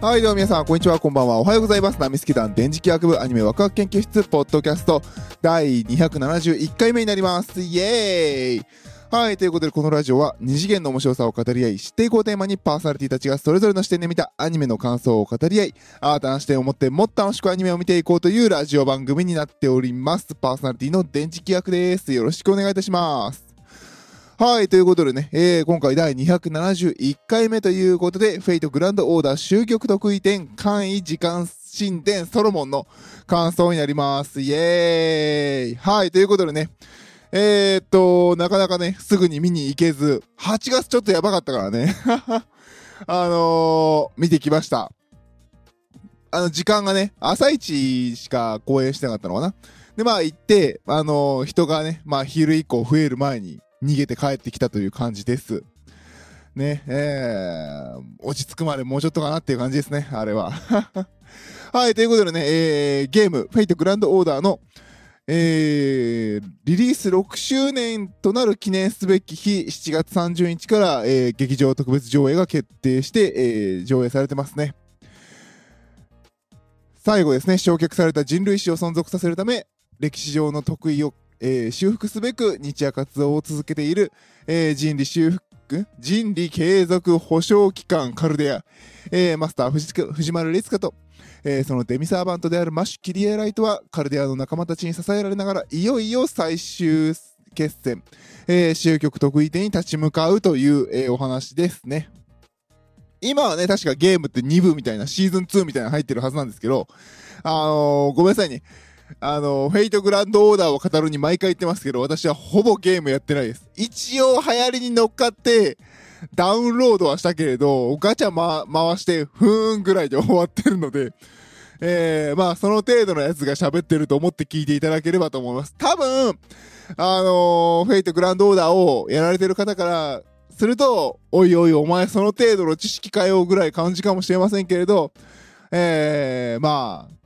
はい、どうも皆さん、こんにちは、こんばんは。おはようございます。ナミスケ団電磁気学部アニメワクワク研究室ポッドキャスト第271回目になります。イエーイはい、ということでこのラジオは二次元の面白さを語り合い、知っていこうテーマにパーソナリティたちがそれぞれの視点で見たアニメの感想を語り合い、新たな視点を持ってもっと楽しくアニメを見ていこうというラジオ番組になっております。パーソナリティの電磁気学です。よろしくお願いいたします。はい、ということでね、えー、今回第271回目ということで、フェイトグランドオーダー終局得意点、簡易時間神殿ソロモンの感想になります。イエーイはい、ということでね、えー、っと、なかなかね、すぐに見に行けず、8月ちょっとやばかったからね。あのー、見てきました。あの、時間がね、朝一しか公演してなかったのかな。で、まあ行って、あのー人がね、まあ昼以降増える前に逃げて帰ってきたという感じです。ね、えー、落ち着くまでもうちょっとかなっていう感じですね、あれは。はい、ということでね、えー、ゲーム、フェイトグランドオーダーの、えー、リリース6周年となる記念すべき日、7月30日から、えー劇場特別上映が決定して、えー上映されてますね。最後ですね、焼却された人類史を存続させるため、歴史上の得意を、えー修復すべく日夜活動を続けている、えー人理修復、人理継続保障機関カルデア、えーマスター藤藤丸律香と、えーそのデミサーバントであるマシュ・キリエライトはカルデアの仲間たちに支えられながらいよいよ最終決戦、えー、終局特異点に立ち向かうという、えーお話ですね。今はね、確かゲームって2部みたいな、シーズン2みたいなの入ってるはずなんですけど、あのーごめんなさいね。あのフェイトグランドオーダーを語るに毎回言ってますけど、私はほぼゲームやってないです。一応流行りに乗っかって、ダウンロードはしたけれど、ガチャ、ま、回して、ふーんぐらいで終わってるので、えー、まあ、その程度のやつが喋ってると思って聞いていただければと思います。多分、あのーフェイトグランドオーダーをやられてる方からすると、おいおいお前その程度の知識かよぐらい感じかもしれませんけれど、えー、まあ、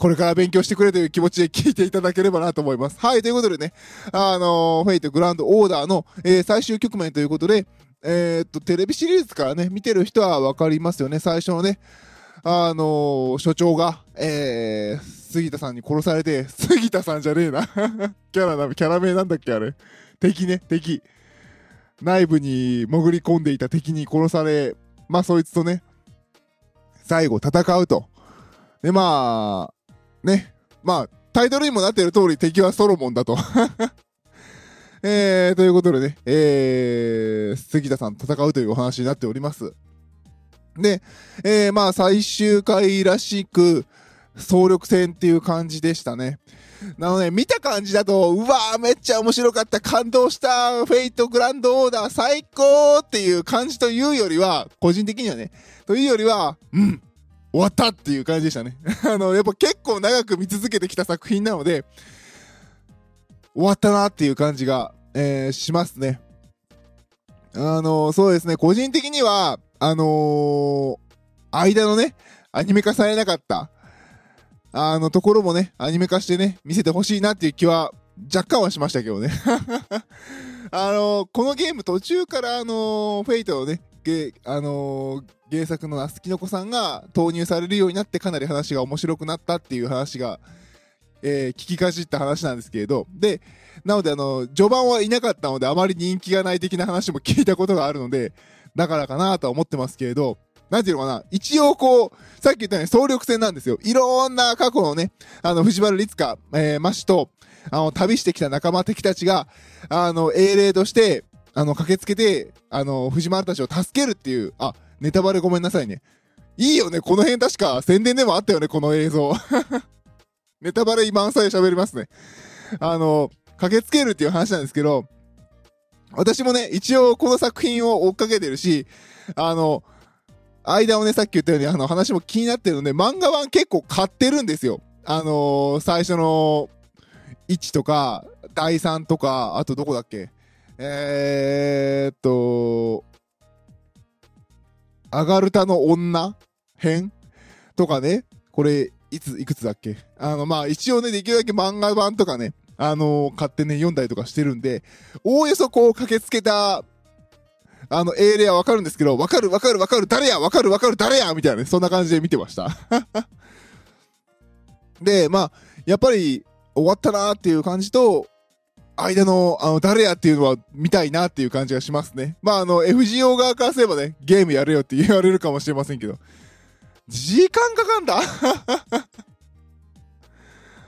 これから勉強してくれという気持ちで聞いていただければなと思います。はい、ということでね、あのーフェイトグランドオーダーの、えー最終局面ということで、えーっと、テレビシリーズからね、見てる人はわかりますよね。最初のね、あのー所長が、えー、杉田さんに殺されて、杉田さんじゃねえな。キャラな、キャラ名なんだっけ、あれ。敵ね、敵。内部に潜り込んでいた敵に殺され、まあ、そいつとね、最後戦うと。で、まあ、ね、まあ、タイトルにもなっている通り敵はソロモンだと。えー、ということでね、えー、杉田さん戦うというお話になっております。で、えー、まあ最終回らしく、総力戦っていう感じでしたね。なので、見た感じだと、うわーめっちゃ面白かった、感動した、フェイトグランドオーダー最高っていう感じというよりは、個人的にはね、というよりは、うん、終わったっていう感じでしたね。あの、やっぱ結構長く見続けてきた作品なので、終わったなっていう感じが、えーしますね。あのそうですね、個人的には、あのー間のね、アニメ化されなかった、あのところもね、アニメ化してね、見せてほしいなっていう気は、若干はしましたけどね。あのーこのゲーム途中から、あのーフェイトのね、ゲあのー原作のナスキノコさんが投入されるようになってかなり話が面白くなったっていう話が、えー聞きかじった話なんですけれど、で、なのであの、序盤はいなかったのであまり人気がない的な話も聞いたことがあるので、だからかなとは思ってますけれど、なんていうのかな、一応こう、さっき言ったように総力戦なんですよ。いろんな過去のね、あの、藤原律香、えー、マシと、あの、旅してきた仲間敵たちが、あの、英霊として、あの、駆けつけて、あの、藤丸たちを助けるっていう、あ、ネタバレごめんなさいね。いいよね、この辺確か宣伝でもあったよね、この映像。ネタバレ満載で喋りますね。あの、駆けつけるっていう話なんですけど、私もね、一応この作品を追っかけてるし、あの、間をね、さっき言ったように、あの、話も気になってるので、漫画版結構買ってるんですよ。あのー最初の1とか、第3とか、あとどこだっけ？えーっと、アガルタの女？編？とかね、これ、いつ、いくつだっけ？あの、まあ、一応ね、できるだけ漫画版とかね、あのー買ってね、読んだりとかしてるんで、おおよそこう駆けつけたあの、英霊はわかるんですけど、わかるわかるわかる誰や？わかるわかる誰や？みたいなね、そんな感じで見てました。で、まあ、やっぱり終わったなーっていう感じと、間の、あの、誰やっていうのは見たいなっていう感じがしますね。まあ、あの、FGO 側からすればね、ゲームやれよって言われるかもしれませんけど、時間かかんだ？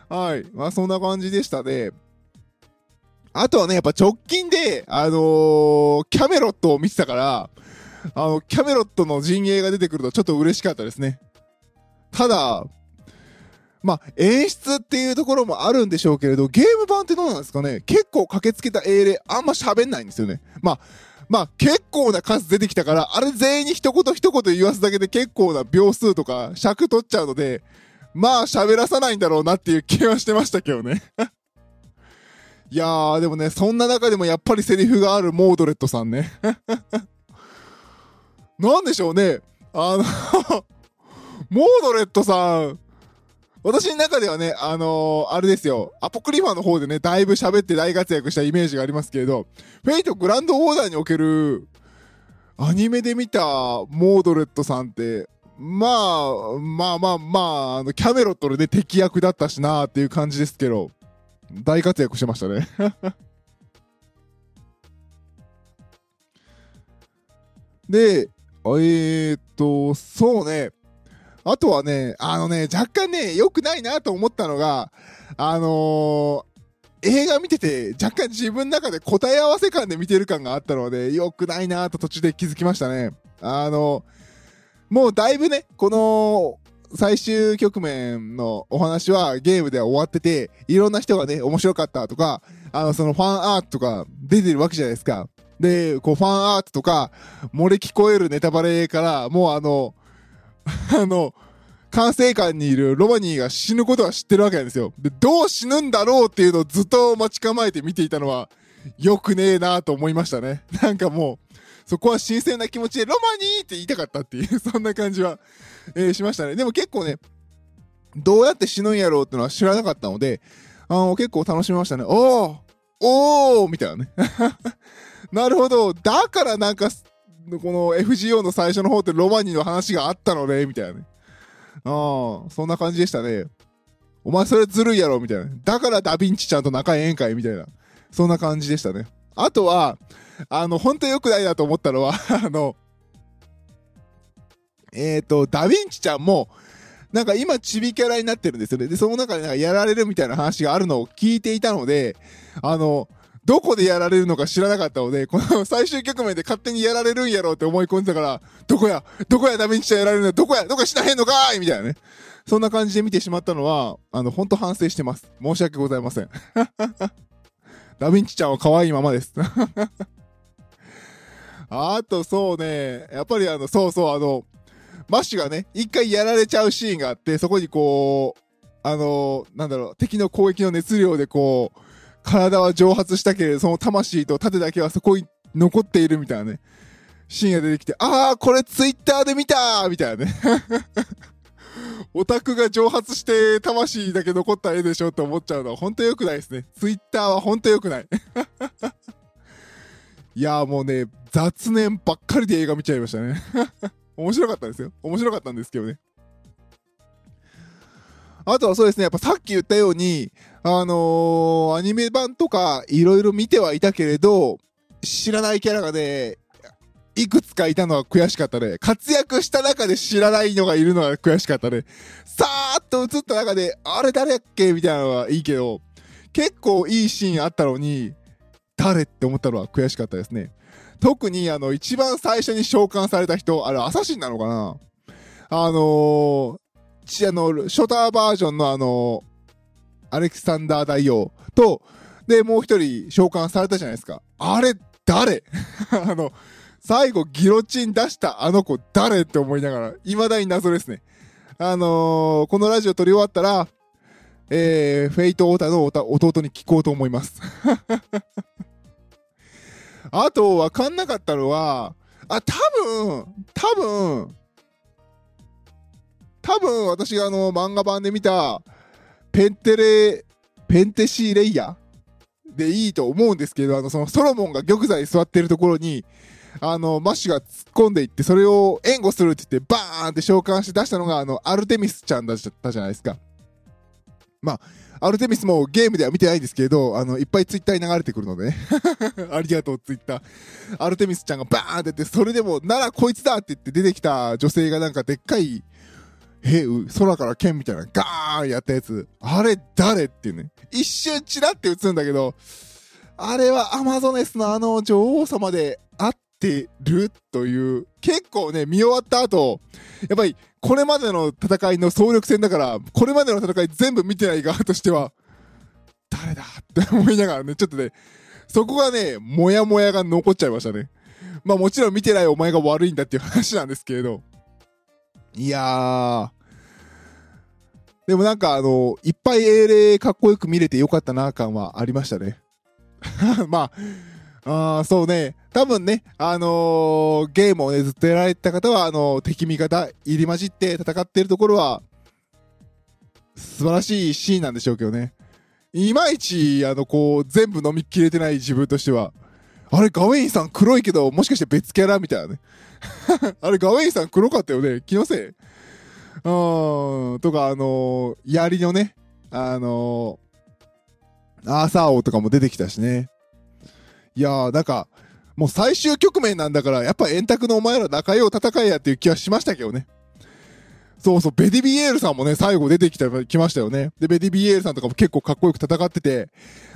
はい。まあ、そんな感じでしたね。あとはね、やっぱ直近で、あのー、キャメロットを見てたから、あの、キャメロットの陣営が出てくるとちょっと嬉しかったですね。ただ、まあ、演出っていうところもあるんでしょうけれど、ゲーム版ってどうなんですかね？結構駆けつけた英霊あんま喋んないんですよね。まあ、まあ、結構な数出てきたから、あれ全員に一言一言言わすだけで結構な秒数とか尺取っちゃうので、まあ喋らさないんだろうなっていう気はしてましたけどね。いやー、でもね、そんな中でもやっぱりセリフがあるモードレットさんね。なんでしょうね。あの モードレットさん、私の中ではね、あのー、あれですよ、アポクリファの方でね、だいぶ喋って大活躍したイメージがありますけれど、フェイトグランドオーダーにおける、アニメで見たモードレットさんって、まあ、まあまあまあ、あの、キャメロットでね、敵役だったしなーっていう感じですけど、大活躍してましたね。で、えー、っと、そうね、あとはね、あのね、若干ね、良くないなと思ったのが、あのー、映画見てて、若干自分の中で答え合わせ感で見てる感があったので、良くないなと途中で気づきましたね。あのー、もうだいぶね、この、最終局面のお話はゲームでは終わってて、いろんな人がね、面白かったとか、あの、そのファンアートとか出てるわけじゃないですか。で、こうファンアートとか、漏れ聞こえるネタバレから、もうあの、あの、管制官にいるロマニーが死ぬことは知ってるわけなんですよ。で、どう死ぬんだろうっていうのをずっと待ち構えて見ていたのは、よくねえなと思いましたね。なんかもう、そこは新鮮な気持ちで、ロマニーって言いたかったっていう、そんな感じは、えー、しましたね。でも結構ね、どうやって死ぬんやろうってのは知らなかったので、あの、結構楽しみましたね。おーおーみたいなね。なるほど。だからなんか、のこの FGO の最初の方ってロマニーの話があったのね、みたいなね。ああ、そんな感じでしたね。お前それずるいやろ、みたいな。だからダヴィンチちゃんと仲ええんかい、みたいな。そんな感じでしたね。あとは、あの、本当良くないなと思ったのは あの、えっ、ー、と、ダヴィンチちゃんも、なんか今チビキャラになってるんですよね。で、その中でなんかやられるみたいな話があるのを聞いていたので、あの、どこでやられるのか知らなかったので、この 最終局面で勝手にやられるんやろうって思い込んでたから、どこやどこやダメにしちゃやられるの？どこやどこしなへんのかーい？みたいなね。そんな感じで見てしまったのは、あの、ほんと反省してます。申し訳ございません。ダヴィンチちゃんは可愛いままです。あと、そうね、やっぱりあの、そうそう、あの、マッシュがね、一回やられちゃうシーンがあって、そこにこう、あの、なんだろう、敵の攻撃の熱量でこう、体は蒸発したけれど、その魂と盾だけはそこに残っているみたいなね、シーンが出てきて、ああ、これツイッターで見たみたいなね。オタクが蒸発して魂だけ残った絵でしょって思っちゃうのは本当良くないですね。ツイッターは本当良くない。いやーもうね、雑念ばっかりで映画見ちゃいましたね。面白かったですよ。面白かったんですけどね。あとはそうですね、やっぱさっき言ったように、あのー、アニメ版とかいろいろ見てはいたけれど、知らないキャラがね、いくつかいたのは悔しかったね。活躍した中で知らないのがいるのは悔しかったね。さーっと映った中で、あれ誰やっけみたいなのはいいけど、結構いいシーンあったのに、誰って思ったのは悔しかったですね。特にあの、一番最初に召喚された人、あれアサシンなのかなあのー、あの、ショターバージョンのあのアレキサンダー大王と、で、もう一人召喚されたじゃないですか。あれ、誰？あの、最後ギロチン出したあの子誰って思いながら、未だに謎ですね。あのー、このラジオ撮り終わったら、えー、フェイトオータの弟に聞こうと思います。あと、わかんなかったのは、あ、多分、多分、多分私があの漫画版で見た、ペンテレ、ペンテシーレイヤーでいいと思うんですけど、あの、そのソロモンが玉座に座ってるところに、あの、マッシュが突っ込んでいって、それを援護するって言って、バーンって召喚して出したのが、あの、アルテミスちゃんだったじゃないですか。まあ、アルテミスもゲームでは見てないんですけど、あの、いっぱいツイッターに流れてくるので。ありがとう、ツイッター。アルテミスちゃんがバーンって出て、それでも、ならこいつだって言って出てきた女性がなんかでっかい、え、空から剣みたいなガーンやったやつ。あれ誰っていうね。一瞬チラって映るんだけど、あれはアマゾネスのあの女王様であってるという、結構ね、見終わった後、やっぱりこれまでの戦いの総力戦だから、これまでの戦い全部見てない側としては、誰だって思いながらね、ちょっとね、そこがね、もやもやが残っちゃいましたね。まあもちろん見てないお前が悪いんだっていう話なんですけれど。いやー。でもなんかあの、いっぱい英霊かっこよく見れてよかったな感はありましたね。まあ、あそうね、多分ね、あのー、ゲームをね、ずっとやられた方は、あのー、敵味方入り混じって戦ってるところは、素晴らしいシーンなんでしょうけどね。いまいち、あの、こう、全部飲みきれてない自分としては、あれ、ガウェインさん黒いけど、もしかして別キャラみたいなね。あれ、ガウェインさん黒かったよね。気のせい。うん、とか、あのー、槍のね、あのアーサー王とかも出てきたしね。いやー、なんか、もう最終局面なんだから、やっぱ円卓のお前ら仲良う戦いやっていう気はしましたけどね。そうそう、ベディビエールさんもね、最後出てきた、来ましたよね。で、ベディビエールさんとかも結構かっこよく戦ってて、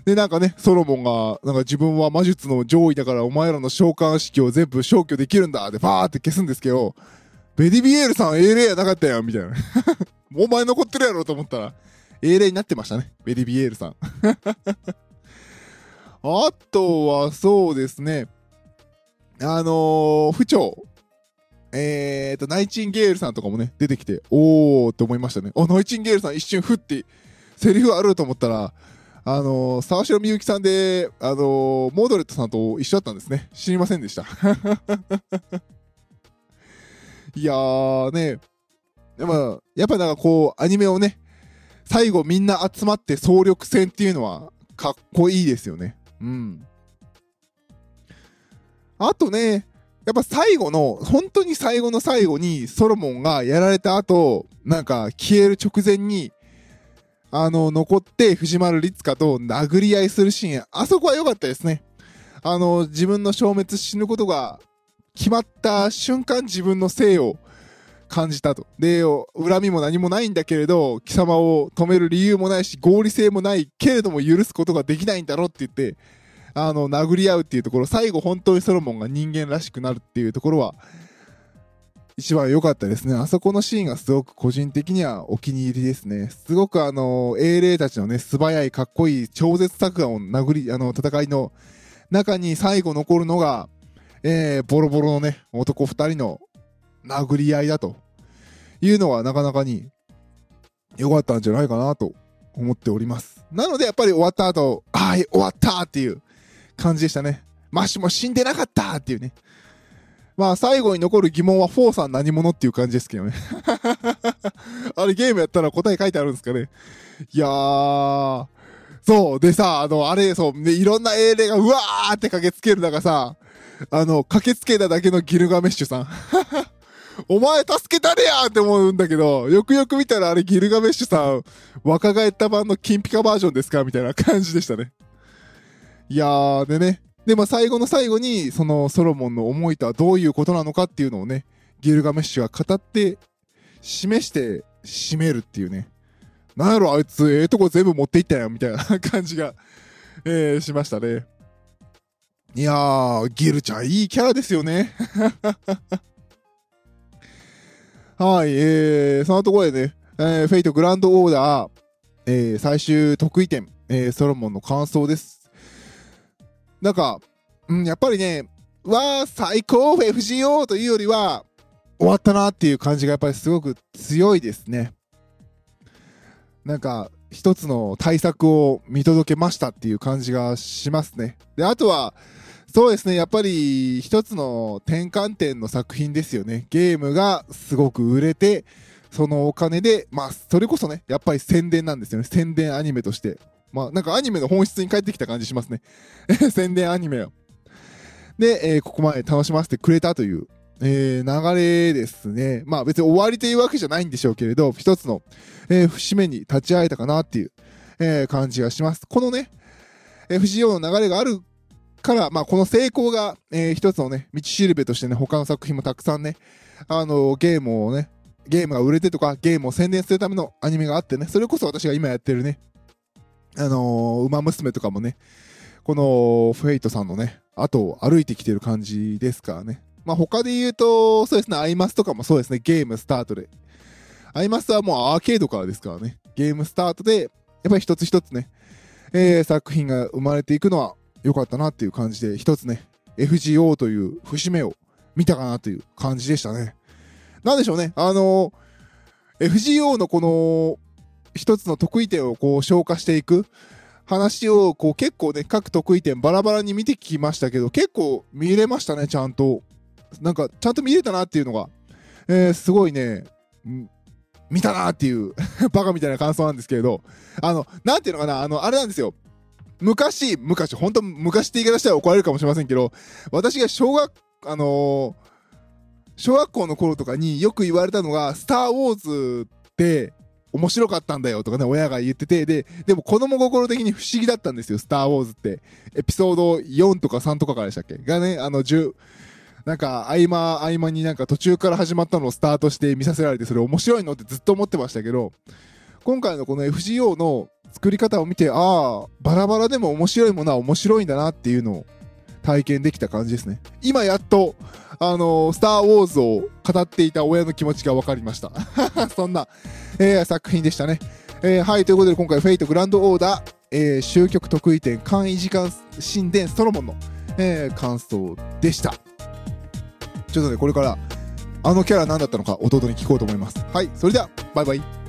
で、なんかね、ソロモンが、なんか自分は魔術の上位だからお前らの召喚式を全部消去できるんだ、で、ファーって消すんですけど、ベディビエールさん英霊やなかったやん、みたいな。お前残ってるやろと思ったら、英霊になってましたね。ベディビエールさん。あとは、そうですね。あのー、府長。えーと、ナイチンゲールさんとかもね、出てきて、おーって思いましたね。あ、ナイチンゲールさん一瞬ふって、セリフあると思ったら、あのー、沢城みゆきさんで、あのー、モードレットさんと一緒だったんですね。知りませんでした。いやーね、でも、やっぱなんかこう、アニメをね、最後みんな集まって総力戦っていうのはかっこいいですよね。うん。あとね、やっぱ最後の、本当に最後の最後にソロモンがやられた後、なんか消える直前に、あの、残って藤丸律香と殴り合いするシーン、あそこは良かったですね。あの、自分の消滅死ぬことが決まった瞬間自分の生を感じたと。で、恨みも何もないんだけれど、貴様を止める理由もないし、合理性もないけれども許すことができないんだろうって言って、あの、殴り合うっていうところ、最後本当にソロモンが人間らしくなるっていうところは、一番良かったですね。あそこのシーンがすごく個人的にはお気に入りですね。すごくあの、英霊たちのね、素早いかっこいい超絶作画を殴り、あの、戦いの中に最後残るのが、えー、ボロボロのね、男二人の殴り合いだというのはなかなかに良かったんじゃないかなと思っております。なのでやっぱり終わった後、はい、終わったっていう感じでしたね。マシも死んでなかったっていうね。まあ最後に残る疑問はフォーさん何者っていう感じですけどね。あれゲームやったら答え書いてあるんですかね。いやー。そう。でさ、あの、あれ、そう、ね、いろんな英霊がうわーって駆けつける中さ、あの、駆けつけただけのギルガメッシュさん。お前助けたれやって思うんだけど、よくよく見たらあれギルガメッシュさん、若返った版の金ピカバージョンですかみたいな感じでしたね。いやー、でね。で、まあ最後の最後に、そのソロモンの思いとはどういうことなのかっていうのをね、ギルガメッシュが語って、示して締めるっていうね。なんやろあいつ、ええとこ全部持っていったやん、みたいな感じが、えー、しましたね。いやー、ギルちゃんいいキャラですよね。はい、えー、そのところでね、えー、フェイトグランドオーダー、えー、最終得意点、えー、ソロモンの感想です。なんか、うん、やっぱりね、わー、最高 FGO というよりは、終わったなっていう感じがやっぱりすごく強いですね。なんか、一つの対策を見届けましたっていう感じがしますね。で、あとは、そうですね、やっぱり一つの転換点の作品ですよね。ゲームがすごく売れて、そのお金で、まあ、それこそね、やっぱり宣伝なんですよね。宣伝アニメとして。まあ、なんかアニメの本質に帰ってきた感じしますね。宣伝アニメを。で、えーここまで楽しませてくれたという、えー流れですね。まあ別に終わりというわけじゃないんでしょうけれど、一つの、えー節目に立ち会えたかなっていう、えー感じがします。このね、FGO の流れがあるから、まあこの成功が、えー一つのね、道しるべとしてね、他の作品もたくさんね、あのゲームをね、ゲームが売れてとか、ゲームを宣伝するためのアニメがあってね、それこそ私が今やってるね、あのー、ウマ娘とかもね、このフェイトさんのね、後を歩いてきてる感じですからね。まあ他で言うと、そうですね、アイマスとかもそうですね、ゲームスタートで。アイマスはもうアーケードからですからね、ゲームスタートで、やっぱり一つ一つね、えー作品が生まれていくのは良かったなっていう感じで、一つね、FGO という節目を見たかなという感じでしたね。なんでしょうね、あのー FGO のこの、一つの得意点をこう消化していく話をこう結構ね、各得意点バラバラに見てきましたけど、結構見れましたね、ちゃんと。なんか、ちゃんと見れたなっていうのが、えーすごいね、見たなっていう、バカみたいな感想なんですけれど、あの、なんていうのかな、あの、あれなんですよ。昔、昔、本当昔って言い方したら怒られるかもしれませんけど、私が小学、あのー小学校の頃とかによく言われたのが、スター・ウォーズって面白かったんだよとかね、親が言ってて、で、でも子供心的に不思議だったんですよ、スター・ウォーズって。エピソード4とか3とかからでしたっけ？がね、あの、10、なんか、合間、合間になんか途中から始まったのをスタートして見させられて、それ面白いのってずっと思ってましたけど、今回のこの FGO の作り方を見て、ああ、バラバラでも面白いものは面白いんだなっていうのを体験できた感じですね。今やっと、あのスター・ウォーズを語っていた親の気持ちが分かりました。そんな、えー作品でしたね。えーはい、ということで今回、フェイトグランドオーダー、えー終局得意点、簡易時間神殿ソロモンの、えー感想でした。ちょっとね、これから、あのキャラ何だったのか弟に聞こうと思います。はい、それでは、バイバイ。